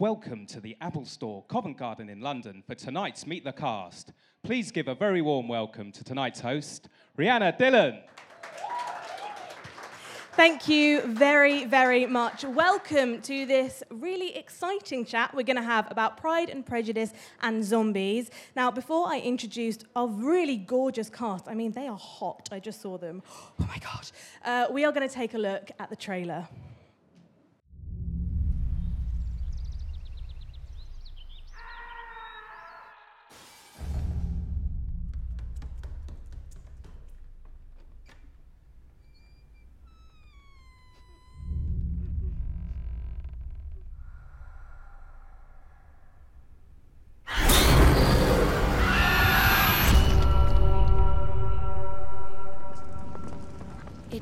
Welcome to the Apple Store, Covent Garden in London for tonight's Meet the Cast. Please give a very warm welcome to tonight's host, Rhianna Dhillon. Thank you very, very much. Welcome to this really exciting chat we're going to have about Pride and Prejudice and zombies. Now, before I introduce a really gorgeous cast, I mean, they are hot. I just saw them. Oh my gosh. Uh, we are going to take a look at the trailer.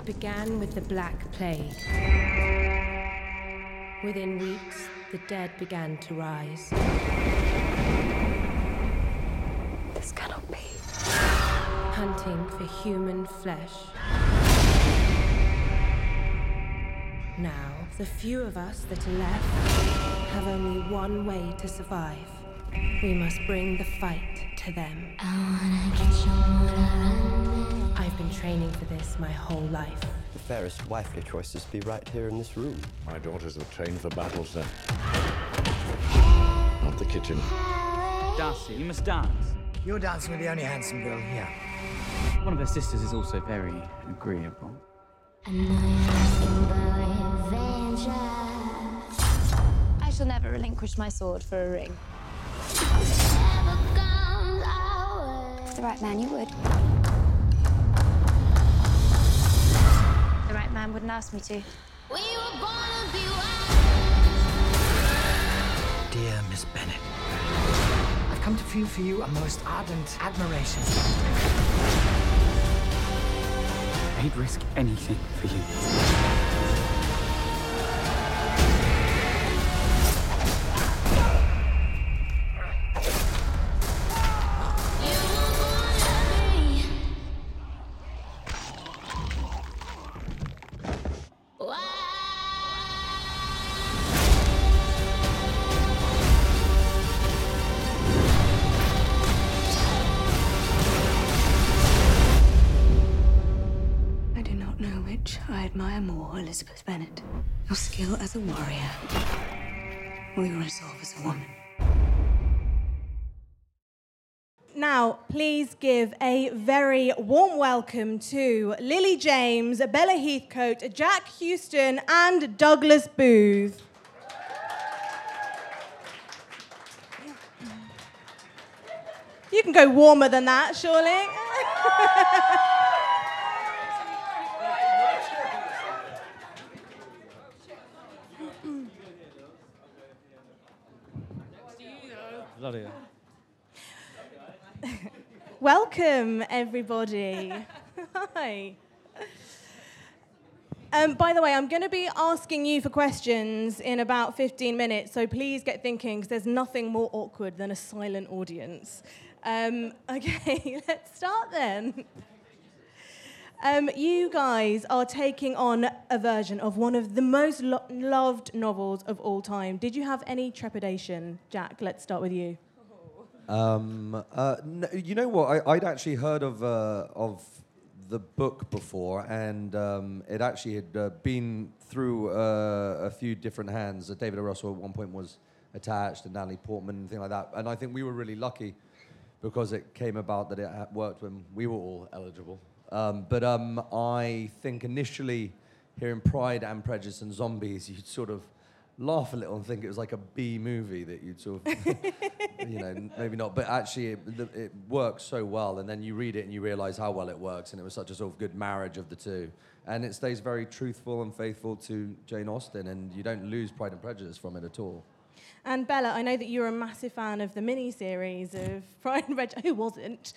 It began with the Black Plague. Within weeks, the dead began to rise. This cannot be. Hunting for human flesh. Now, the few of us that are left have only one way to survive. We must bring the fight to them. I've been training for this my whole life. The fairest wifely choice choices be right here in this room. My daughters are trained for battle, sir. Not the kitchen. Darcy, you must dance. You're dancing with the only handsome girl here. One of her sisters is also very agreeable. I shall never relinquish my sword for a ring. For the right man, you would. The right man wouldn't ask me to. Dear Miss Bennet, I've come to feel for you a most ardent admiration. I'd risk anything for you. Elizabeth Bennet. Your skill as a warrior, or your resolve as a woman. Now, please give a very warm welcome to Lily James, Bella Heathcote, Jack Huston, and Douglas Booth. You can go warmer than that, surely. Bloody hell. Welcome, everybody. Hi. Um, by the way, I'm going to be asking you for questions in about 15 minutes, so please get thinking, because there's nothing more awkward than a silent audience. Um, okay, let's start then. Um, you guys are taking on a version of one of the most lo- loved novels of all time. Did you have any trepidation? Jack, let's start with you. Um, uh, you know what? I, I'd actually heard of uh, of the book before, and um, it actually had uh, been through uh, a few different hands. Uh, David O. Russell at one point was attached, and Natalie Portman, and things like that. And I think we were really lucky because it came about that it worked when we were all eligible. Um, but um, I think initially hearing Pride and Prejudice and Zombies, you'd sort of laugh a little and think it was like a B movie that you'd sort of, you know, maybe not. But actually, it, it works so well, and then you read it and you realize how well it works, and it was such a sort of good marriage of the two. And it stays very truthful and faithful to Jane Austen, and you don't lose Pride and Prejudice from it at all. And Bella, I know that you're a massive fan of the mini-series of Pride and Prejudice. Who wasn't?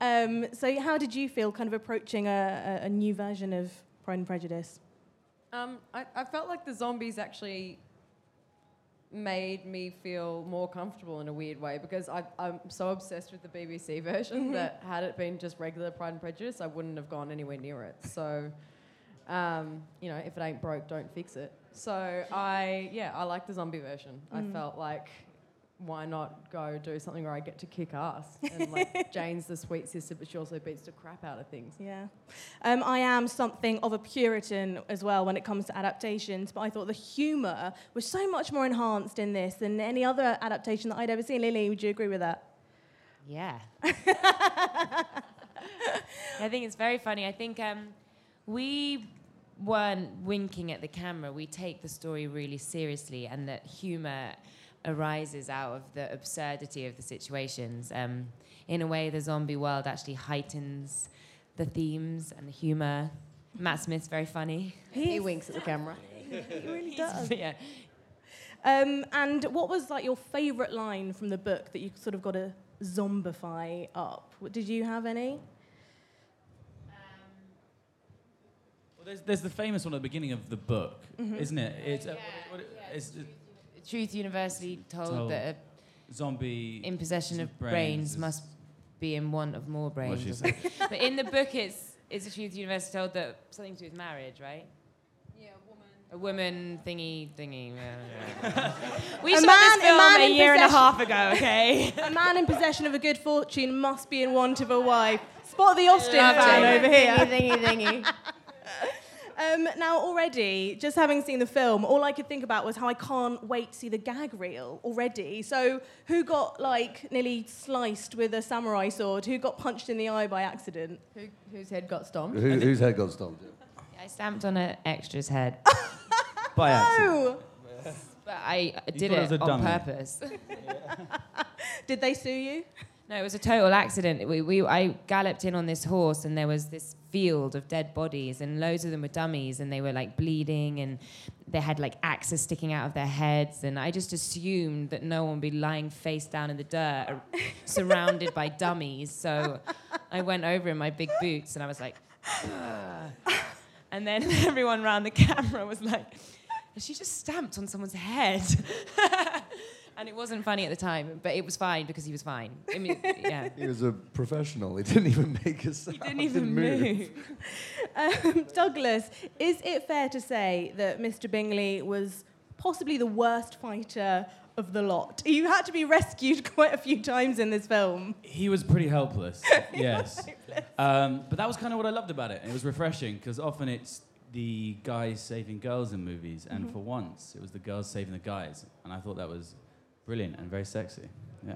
Um, so how did you feel kind of approaching a, a, new version of Pride and Prejudice? Um, I, I felt like the zombies actually made me feel more comfortable in a weird way because I, I'm so obsessed with the BBC version Mhm. that had it been just regular Pride and Prejudice, I wouldn't have gone anywhere near it. So Um, you know, if it ain't broke, don't fix it. So I, yeah, I like the zombie version. I Mm. felt like, why not go do something where I get to kick ass? And like Jane's the sweet sister, but she also beats the crap out of things. Yeah. Um, I am something of a Puritan as well when it comes to adaptations, but I thought the humour was so much more enhanced in this than any other adaptation that I'd ever seen. Lily, would you agree with that? Yeah. I think it's very funny. I think um, we weren't winking at the camera. We take the story really seriously, and that humor arises out of the absurdity of the situations. Um, in a way, the zombie world actually heightens the themes and the humor. Matt Smith's very funny. He winks at the camera. He really does. yeah. Um, and what was like your favourite line from the book that you sort of got to zombify up? Did you have any? There's, there's the famous one at the beginning of the book, Mhm. isn't it? It's, uh, what, what, it's, Truth University told, Told. that a zombie in possession of brains, is- must be in want of more brains. she said. but in the book, it's it's a truth University told that something to do with marriage, right? Yeah, a woman. A woman thingy thingy. we A saw man- this a film man a in year and a possession- half ago. Okay. a man in possession of a good fortune must be in want of a wife. Spot the Austen Love fan over here. Thingy, thingy, thingy. Um, now, already, just having seen the film, all I could think about was how I can't wait to see the gag reel already. So, who got like nearly sliced with a samurai sword? Who got punched in the eye by accident? Who, whose head got stomped? Who, whose head got stomped? I stamped on an extra's head, By accident. No! but I You did thought it it, was a on dummy. purpose. Did they sue you? No, it was a total accident. We, we, I galloped in on this horse, and there was this field of dead bodies, and loads of them were dummies, and they were like bleeding, and they had like axes sticking out of their heads. And I just assumed that no one would be lying face down in the dirt, surrounded by dummies. So I went over in my big boots, and I was like, and then everyone around the camera was like, she just stamped on someone's head. and it wasn't funny at the time, but it was fine because he was fine. I mean, yeah. He was a professional. He didn't even make a sound. He didn't even move. Um, Douglas, is it fair to say that Mr. Bingley was possibly the worst fighter of the lot? You had to be rescued quite a few times in this film. He was pretty helpless, yes. Um, but that was kind of what I loved about it. It was refreshing because often it's the guys saving girls in movies, and Mhm. for once it was the girls saving the guys, and I thought that was brilliant and very sexy. Yeah.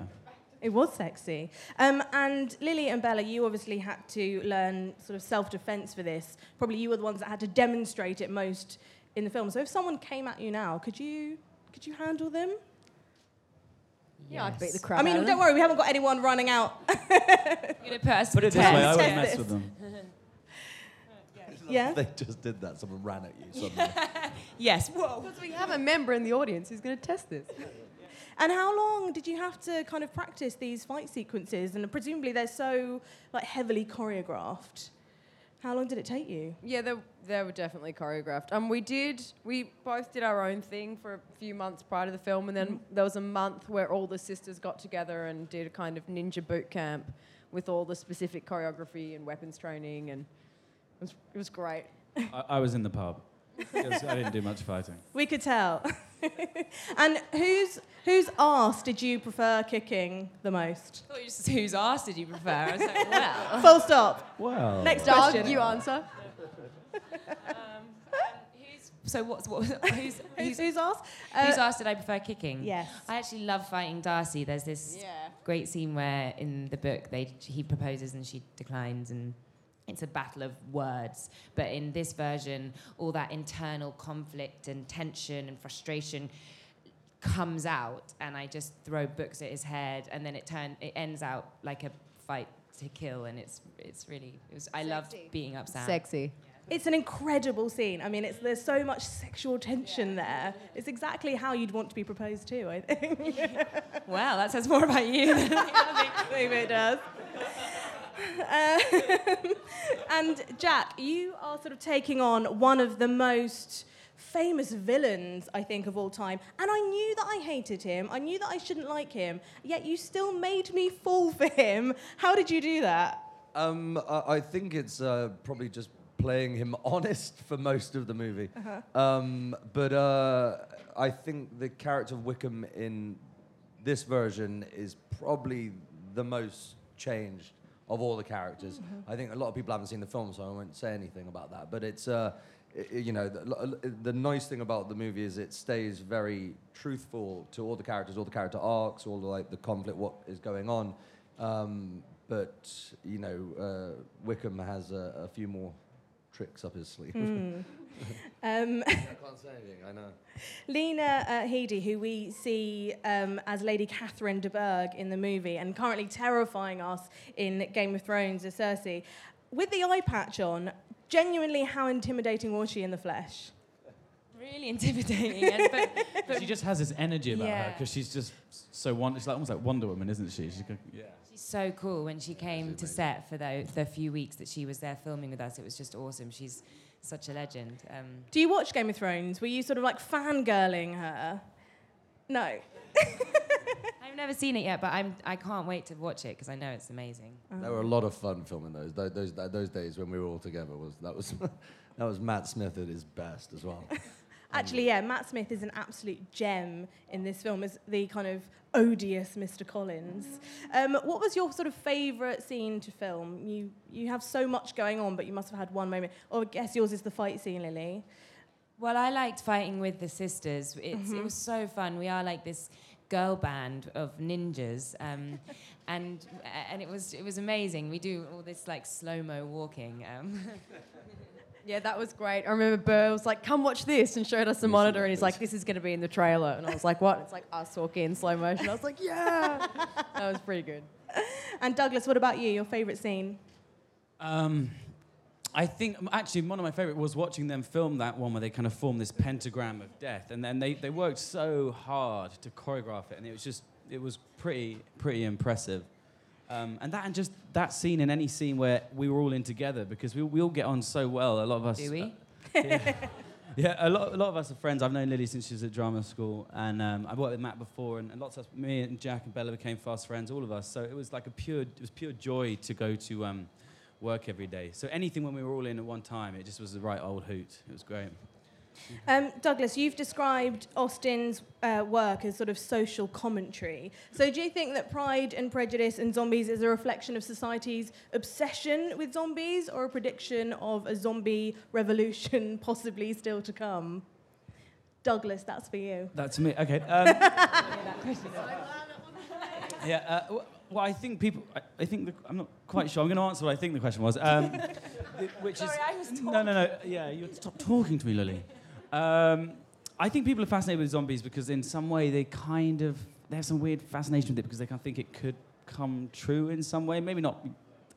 It was sexy. Um, and Lily and Bella, you obviously had to learn sort of self-defense for this. Probably you were the ones that had to demonstrate it most in the film. So if someone came at you now, could you could you handle them? Yeah, I'd beat the crap I mean, out of don't them. worry, we haven't got anyone running out. You're gonna put us Put it the this way. I wouldn't Test mess this. with them. Yeah. They just did that. Someone ran at you suddenly. Yes. Whoa. Because we have a member in the audience who's going to test this. And how long did you have to kind of practice these fight sequences? And presumably they're so like heavily choreographed. How long did it take you? Yeah, they, they were definitely choreographed. Um, we did, we both did our own thing for a few months prior to the film, and then there was a month where all the sisters got together and did a kind of ninja boot camp with all the specific choreography and weapons training, and it was, it was great. I, I was in the pub. I didn't do much fighting. We could tell. and whose whose arse did you prefer kicking the most? I thought you just whose ass did you prefer? I was like, well. Full stop. Well. Next Doug, question. you answer. So what's what? Who's Who's, who's whose arse? whose Uh, ass did I prefer kicking? Yes. I actually love fighting Darcy. There's this Yeah. great scene where in the book they he proposes and she declines and it's a battle of words. But in this version, all that internal conflict and tension and frustration comes out, and I just throw books at his head, and then it turn it ends out like a fight to kill, and it's it's really it was. I loved beating up Sam. Sexy. It's an incredible scene. I mean, it's, there's so much sexual tension there. It's exactly how you'd want to be proposed to, I think. Well, that says more about you. than Maybe it does. Um, and Jack, you are sort of taking on one of the most famous villains, I think, of all time. And I knew that I hated him. I knew that I shouldn't like him. Yet you still made me fall for him. How did you do that? Um, I, I think it's uh, probably just playing him honest for most of the movie. Uh-huh. Um, but uh, I think the character of Wickham in this version is probably the most changed of all the characters. Mhm. I think a lot of people haven't seen the film, so I won't say anything about that. But it's, uh, i- i- you know, the, the nice thing about the movie is it stays very truthful to all the characters, all the character arcs, all the like the conflict, what is going on. Um, but you know, uh, Wickham has a, a few more tricks up his sleeve. Mm. Um, I can't say anything. I know. Lena uh, Headey, who we see um, as Lady Catherine de Bourgh in the movie and currently terrifying us in Game of Thrones as Cersei, with the eye patch on, genuinely, how intimidating was she in the flesh? Really intimidating. and, but, but she just has this energy about her because she's just so wonder. She's like, almost like Wonder Woman, isn't she? She's yeah. She's so cool. When she came to set for the, the few weeks that she was there filming with us, it was just awesome. She's such a legend. Um, Do you watch Game of Thrones? Were you sort of like fangirling her? No. I've never seen it yet, but I'm, I can't wait to watch it because I know it's amazing. There were a lot of fun filming those. Those, those, those days when we were all together was that was that was Matt Smith at his best as well. Actually, yeah, Matt Smith is an absolute gem in this film as the kind of odious Mr. Collins. Um, what was your sort of favourite scene to film? You you have so much going on, but you must have had one moment. Or I guess yours is the fight scene, Lily. Well, I liked fighting with the sisters. It's, It was so fun. We are like this girl band of ninjas, um, and and it was it was amazing. We do all this like slow mo walking. Um. Yeah, that was great. I remember Burr was like, "Come watch this," and showed us the monitor, and he's like, "This is going to be in the trailer." And I was like, "What?" It's like us walking in slow motion. I was like, "Yeah." that was pretty good. And Douglas, what about you? Your favourite scene? Um, I think um, actually one of my favorite was watching them film that one where they kind of form this pentagram of death, and then they, they worked so hard to choreograph it, and it was just it was pretty pretty impressive. Um, and that and just that scene in any scene where we were all in together because we, we all get on so well. A lot of us. Do we? uh, yeah, yeah a, lot, a lot of us are friends. I've known Lily since she was at drama school, and um, I've worked with Matt before, and, and lots of us, me and Jack and Bella became fast friends, all of us. So it was like a pure, it was pure joy to go to um, work every day. So anything when we were all in at one time, it just was the right old hoot. It was great. Um, Douglas, you've described Austen's uh, work as sort of social commentary. So, do you think that Pride and Prejudice and Zombies is a reflection of society's obsession with zombies or a prediction of a zombie revolution possibly still to come? Douglas, that's for you. That's me. Okay. Um, yeah. Uh, well, I think people. I, I think the, I'm not quite sure. I'm going to answer what I think the question was. Um, which Sorry, is I was no, no, no. Yeah, you stop talking to me, Lily. Um, I think people are fascinated with zombies because in some way they kind of they have some weird fascination with it because they kind of think it could come true in some way. Maybe not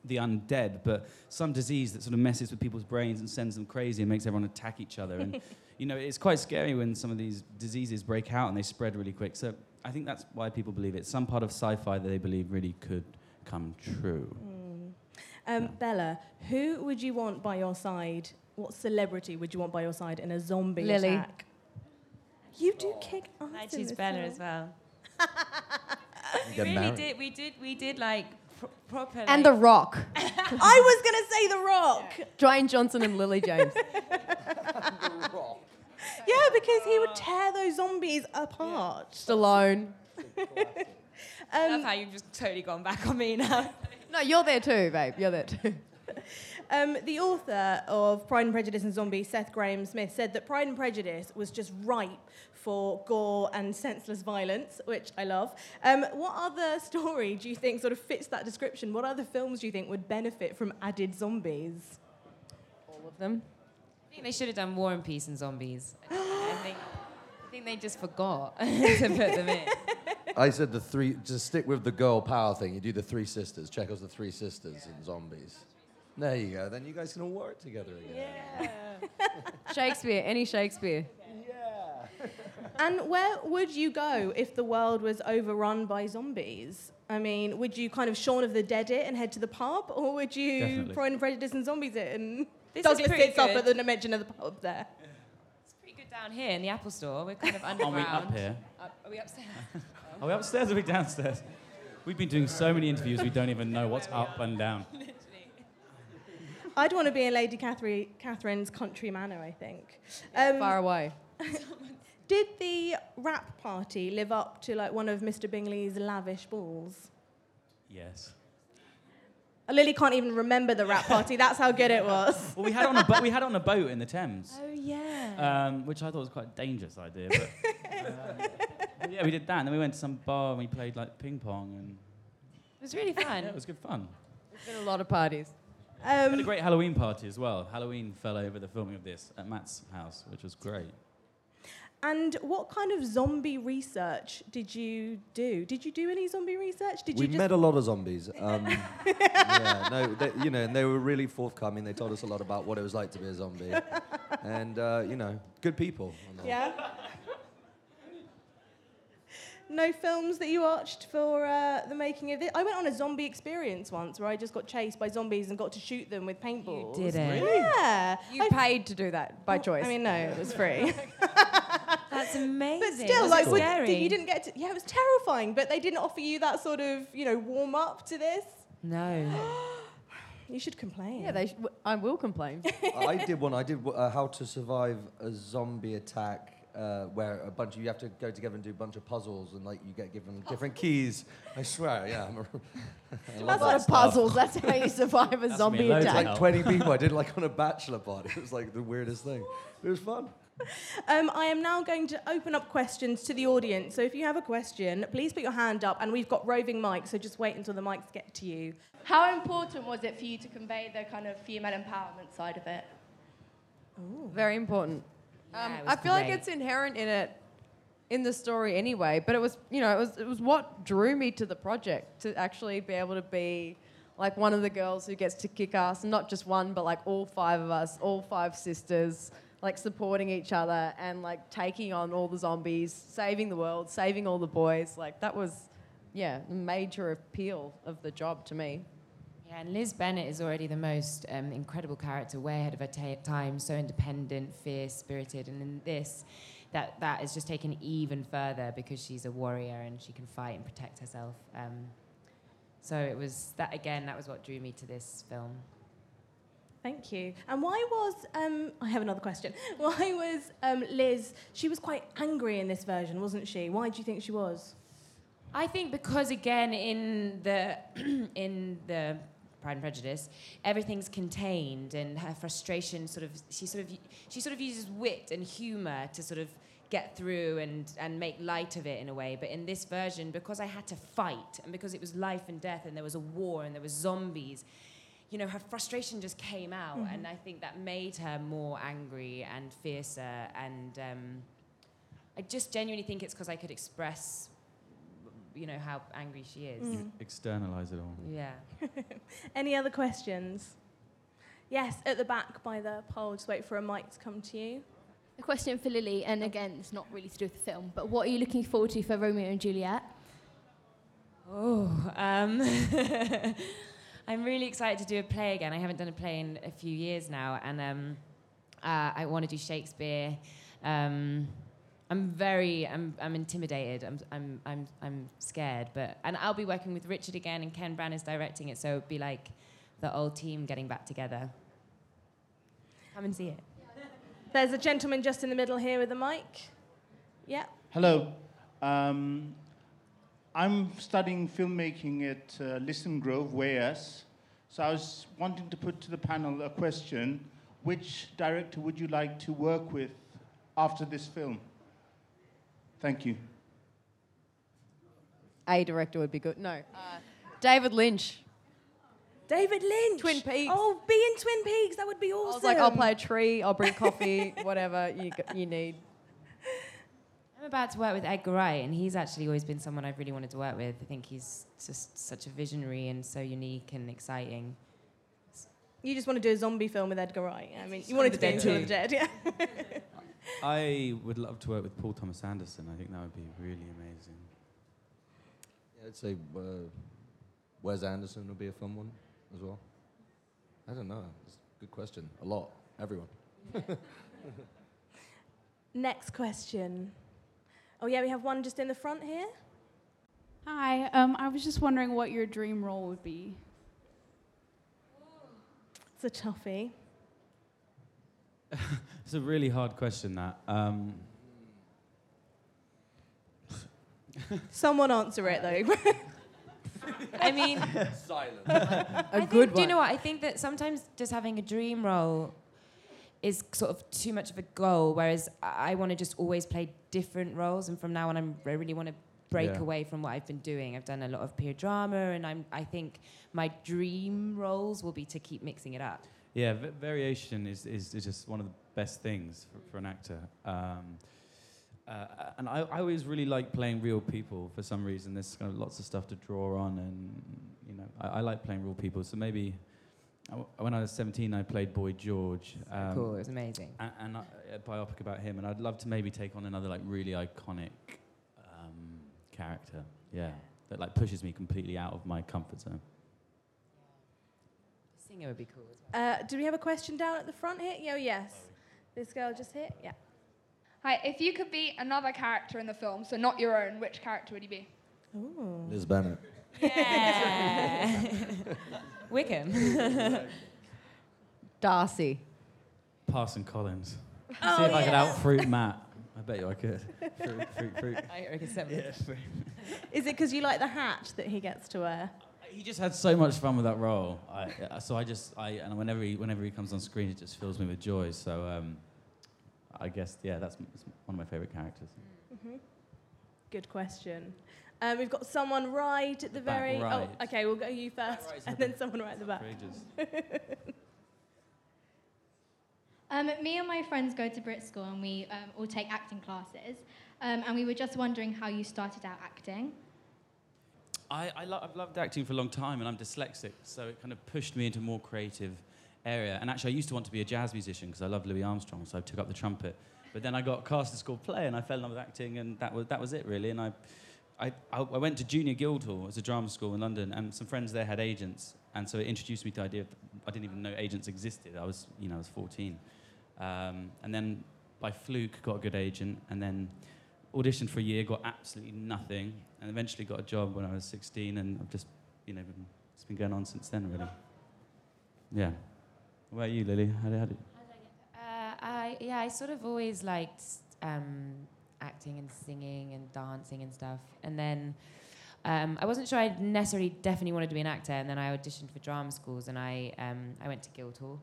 the undead, but some disease that sort of messes with people's brains and sends them crazy and makes everyone attack each other. And you know, it's quite scary when some of these diseases break out and they spread really quick. So I think that's why people believe it. Some part of sci-fi that they believe really could come true. Um, Bella, who would you want by your side? What celebrity would you want by your side in a zombie Lily. attack? You do oh. kick ass. I in choose Bella as well. we really married. did. We did. We did like pr- proper. And like, The Rock, I was going to say The Rock. Dwayne Johnson, and Lily James. Yeah, because he would tear those zombies apart. Stallone. I love um, how you've just totally gone back on me now. No, you're there too, babe. You're there too. Um, the author of Pride and Prejudice and Zombies, Seth Grahame-Smith, said that Pride and Prejudice was just ripe for gore and senseless violence, which I love. Um, what other story do you think sort of fits that description? What other films do you think would benefit from added zombies? All of them. I think they should have done War and Peace and Zombies. I think, I think they just forgot to put them in. I said the three. Just stick with the girl power thing. You do the three sisters. Checkers the three sisters in zombies. There you go. Then you guys can all work together again. Yeah. Shakespeare. Any Shakespeare. Yeah. and where would you go if the world was overrun by zombies? I mean, would you kind of Shaun of the Dead it and head to the pub, or would you Definitely. Pride and Prejudice and Zombies it and This is Douglas pretty sits up good. at the mention of the pub there? It's pretty good down here in the Apple Store. We're kind of underground. Are we up here? Up- are we upstairs? Are we upstairs or are we downstairs? We've been doing so many interviews we don't even know what's up and down. I'd want to be in Lady Catherine, Catherine's country manor, I think. Um, Far away. Did the wrap party live up to like one of Mr. Bingley's lavish balls? Yes. Uh, Lily can't even remember the wrap party. That's how good it was. Well, we had on a bo- we had on a boat in the Thames, Oh yeah. um, which I thought was quite a dangerous idea. But, uh, yeah, we did that, and then we went to some bar and we played like ping pong, and It was really fun. yeah, it was good fun. There's been a lot of parties. We had a Um, great Halloween party as well. Halloween fell over the filming of this at Matt's house, which was great. and what kind of zombie research did you do? Did you do any zombie research? Did we you just met a lot of zombies. Um, yeah, no, they, you know, and they were really forthcoming. They told us a lot about what it was like to be a zombie, and uh, you know, good people. on the whole. Yeah. No films that you watched for uh, the making of it. I went on a zombie experience once where I just got chased by zombies and got to shoot them with paintballs. You did it? Yeah. You I- paid to do that by choice. I mean, no, it was free. That's amazing. but still, Was like, it would- scary? did- you didn't get to. Yeah, it was terrifying. But they didn't offer you that sort of, you know, warm up to this. No. You should complain. yeah, they sh- w- I will complain. I did one. I did uh, how to survive a zombie attack. Uh, where a bunch of you have to go together and do a bunch of puzzles, and like you get given different keys. I swear, yeah. I'm a, I love That's that not stuff. puzzles. That's how you survive a That's zombie loads of attack. Like 20 people. I did like on a bachelor party. It was like the weirdest thing. It was fun. Um, I am now going to open up questions to the audience. So if you have a question, please put your hand up, and we've got roving mics, so just wait until the mics get to you. How important was it for you to convey the kind of female empowerment side of it? Very important. Um, Yeah, I feel like it's inherent in it, in the story anyway. But it was, you know, it was it was what drew me to the project to actually be able to be like one of the girls who gets to kick ass, not just one, but like all five of us, all five sisters, like supporting each other and like taking on all the zombies, saving the world, saving all the boys. Like that was, yeah, the major appeal of the job to me. Yeah, and Liz Bennet is already the most um, incredible character, way ahead of her ta- time, so independent, fierce, spirited, and in this, that that is just taken even further because she's a warrior and she can fight and protect herself. Um, so it was that again. That was what drew me to this film. Thank you. And why was um, I have another question? Why was um, Liz? She was quite angry in this version, wasn't she? Why do you think she was? I think because again in the in the Pride and Prejudice, everything's contained, and her frustration sort of she sort of she sort of uses wit and humour to sort of get through and and make light of it in a way. But in this version, because I had to fight, and because it was life and death, and there was a war, and there was zombies. You know, her frustration just came out, and I think that made her more angry and fiercer. And um, I just genuinely think it's because I could express, you know, how angry she is. Mm. Externalize it all. Yeah. Any other questions? Yes, at the back by the pole. Just wait for a mic to come to you. A question for Lily, and again, it's not really to do with the film, but what are you looking forward to for Romeo and Juliet? Oh, um, I'm really excited to do a play again. I haven't done a play in a few years now, and um, uh, I want to do Shakespeare. Um, I'm very, I'm, I'm intimidated. I'm, I'm, I'm, I'm scared, but and I'll be working with Richard again, and Ken Branagh is directing it, so it'll be like the old team getting back together. Come and see it. There's a gentleman just in the middle here with a mic. Yeah. Hello. Um, I'm studying filmmaking at uh, Lisson Grove, WAS. So I was wanting to put to the panel a question. Which director would you like to work with after this film? Thank you. A director would be good. No. Uh, David Lynch. David Lynch. Twin Peaks. Oh, be in Twin Peaks. That would be awesome. I was like, I'll play a tree, I'll bring coffee, whatever you, you need. I'm about to work with Edgar Wright, and he's actually always been someone I've really wanted to work with. I think he's just such a visionary and so unique and exciting. You just want to do a zombie film with Edgar Wright. I mean, you Shaun wanted to the do Dead of the. Dead, yeah. I would love to work with Paul Thomas Anderson. I think that would be really amazing. Yeah, I'd say uh, Wes Anderson would be a fun one as well. I don't know. It's a good question. A lot. Everyone. Next question. Oh yeah, we have one just in the front here. Hi, um, I was just wondering what your dream role would be. It's a toughie. It's a really hard question, that. Um, Someone answer it though. I mean, Silent. I think, good Do you know what? I think that sometimes just having a dream role is sort of too much of a goal, whereas I, I want to just always play different roles. And from now on, I'm, I really want to break Yeah. away from what I've been doing. I've done a lot of peer drama, and I'm, I think my dream roles will be to keep mixing it up. Yeah, v- variation is, is, is just one of the best things for, for an actor. Um, uh, and I, I always really like playing real people for some reason. There's kind of lots of stuff to draw on, and you know, I, I like playing real people. So maybe I w- when I was 17, I played Boy George. Um, cool, it was amazing. And, and I, a biopic about him, and I'd love to maybe take on another like really iconic um, character. Yeah, that like pushes me completely out of my comfort zone. Singer would be cool as well. Uh, do we have a question down at the front here? Yeah, yes. This girl just here? Yeah. Hi, if you could be another character in the film, so not your own, which character would you be? Ooh. Liz Bennet. Yeah. Wickham. Darcy. Parson Collins. Oh, See if I could yeah. out fruit Matt. I bet you I could. Fruit, fruit, fruit. I reckon seven. Yeah, fruit. Is it because you like the hat that he gets to wear? He just had so much fun with that role. I, uh, so I just, I, and whenever he, whenever he comes on screen, it just fills me with joy. So um, I guess, yeah, that's, that's one of my favorite characters. hmm Good question. Um, we've got someone right at the, The back very. right. Oh, okay, we'll go you first, right's and the then someone right at the back. Um, me and my friends go to Brit School and we um, all take acting classes. Um, and we were just wondering how you started out acting. I, I lo- I've loved acting for a long time, and I'm dyslexic, so it kind of pushed me into more creative area. And actually, I used to want to be a jazz musician because I love Louis Armstrong, so I took up the trumpet. But then I got cast at school play, and I fell in love with acting, and that was that was it really. And I, I, I I went to Junior Guildhall as a drama school in London, and some friends there had agents, and so it introduced me to the idea. Of, I didn't even know agents existed. I was, you know, I was 14, um, and then by fluke got a good agent, and then auditioned for a year, got absolutely nothing, and eventually got a job when I was 16, and I've just, you know, been, it's been going on since then, really. Yeah. What about you, Lily? How did, how did Uh, I yeah, I sort of always liked um, acting and singing and dancing and stuff. And then um, I wasn't sure I necessarily definitely wanted to be an actor. And then I auditioned for drama schools, and I um, I went to Guildhall.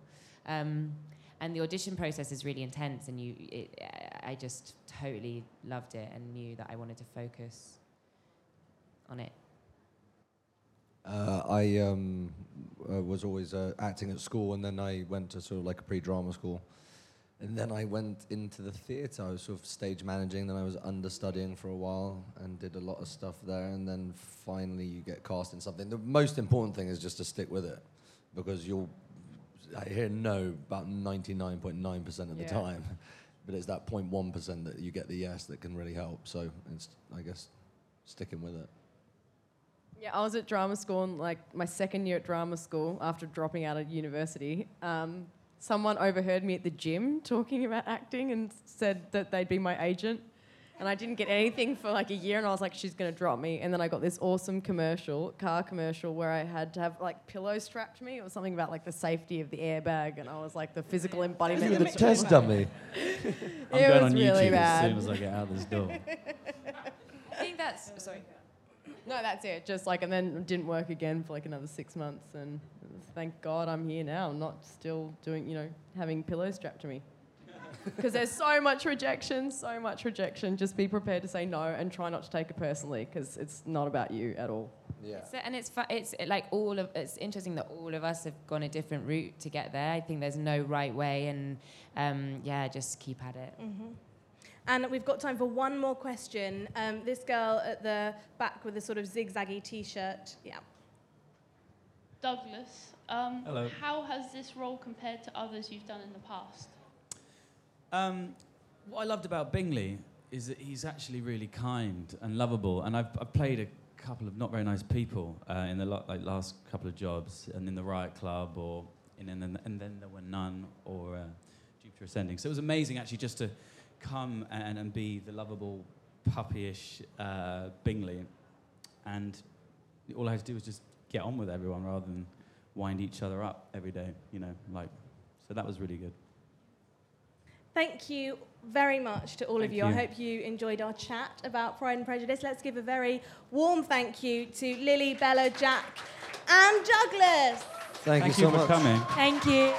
Um, and the audition process is really intense, and you, it, I just totally loved it and knew that I wanted to focus on it. Uh, I um, uh, was always uh, acting at school, and then I went to sort of like a pre-drama school, and then I went into the theatre. I was sort of stage managing, then I was understudying for a while, and did a lot of stuff there. And then finally, you get cast in something. The most important thing is just to stick with it, because you'll. I hear no about 99.9% of the time, but it's that 0.1% that you get the yes that can really help. So it's, I guess, sticking with it. Yeah, I was at drama school, and like my second year at drama school after dropping out of university. Um, someone overheard me at the gym talking about acting and said that they'd be my agent. And I didn't get anything for like a year, and I was like, she's gonna drop me. And then I got this awesome commercial, car commercial, where I had to have like pillows strapped to me. It was something about like the safety of the airbag, and I was like the physical embodiment. You were the test dummy. I'm It going was on really YouTube bad. as soon as I get out this door. I think that's sorry. No, that's it. Just like, and then it didn't work again for like another six months. And thank God I'm here now, not still doing, you know, having pillows strapped to me. Because there's so much rejection, so much rejection. Just be prepared to say no and try not to take it personally because it's not about you at all. Yeah. So, and it's fu- it's like all of it's interesting that all of us have gone a different route to get there. I think there's no right way, and um, yeah, just keep at it. hmm And we've got time for one more question. Um, this girl at the back with the sort of zigzaggy t-shirt. Yeah. Douglas, um, Hello. how has this role compared to others you've done in the past? Um, what I loved about Bingley is that he's actually really kind and lovable, and I've, I've played a couple of not very nice people uh, in the like last couple of jobs, and in the Riot Club, or in and then, and then there were none, or uh, Jupiter Ascending. So it was amazing actually just to come and, and be the lovable, puppyish uh, Bingley, and all I had to do was just get on with everyone rather than wind each other up every day. You know, like so that was really good. Thank you very much to all of Thank you. I hope you enjoyed our chat about Pride and Prejudice. Let's give a very warm thank you to Lily, Bella, Jack, and Douglas. Thank, Thank you you so for much. coming. Thank you.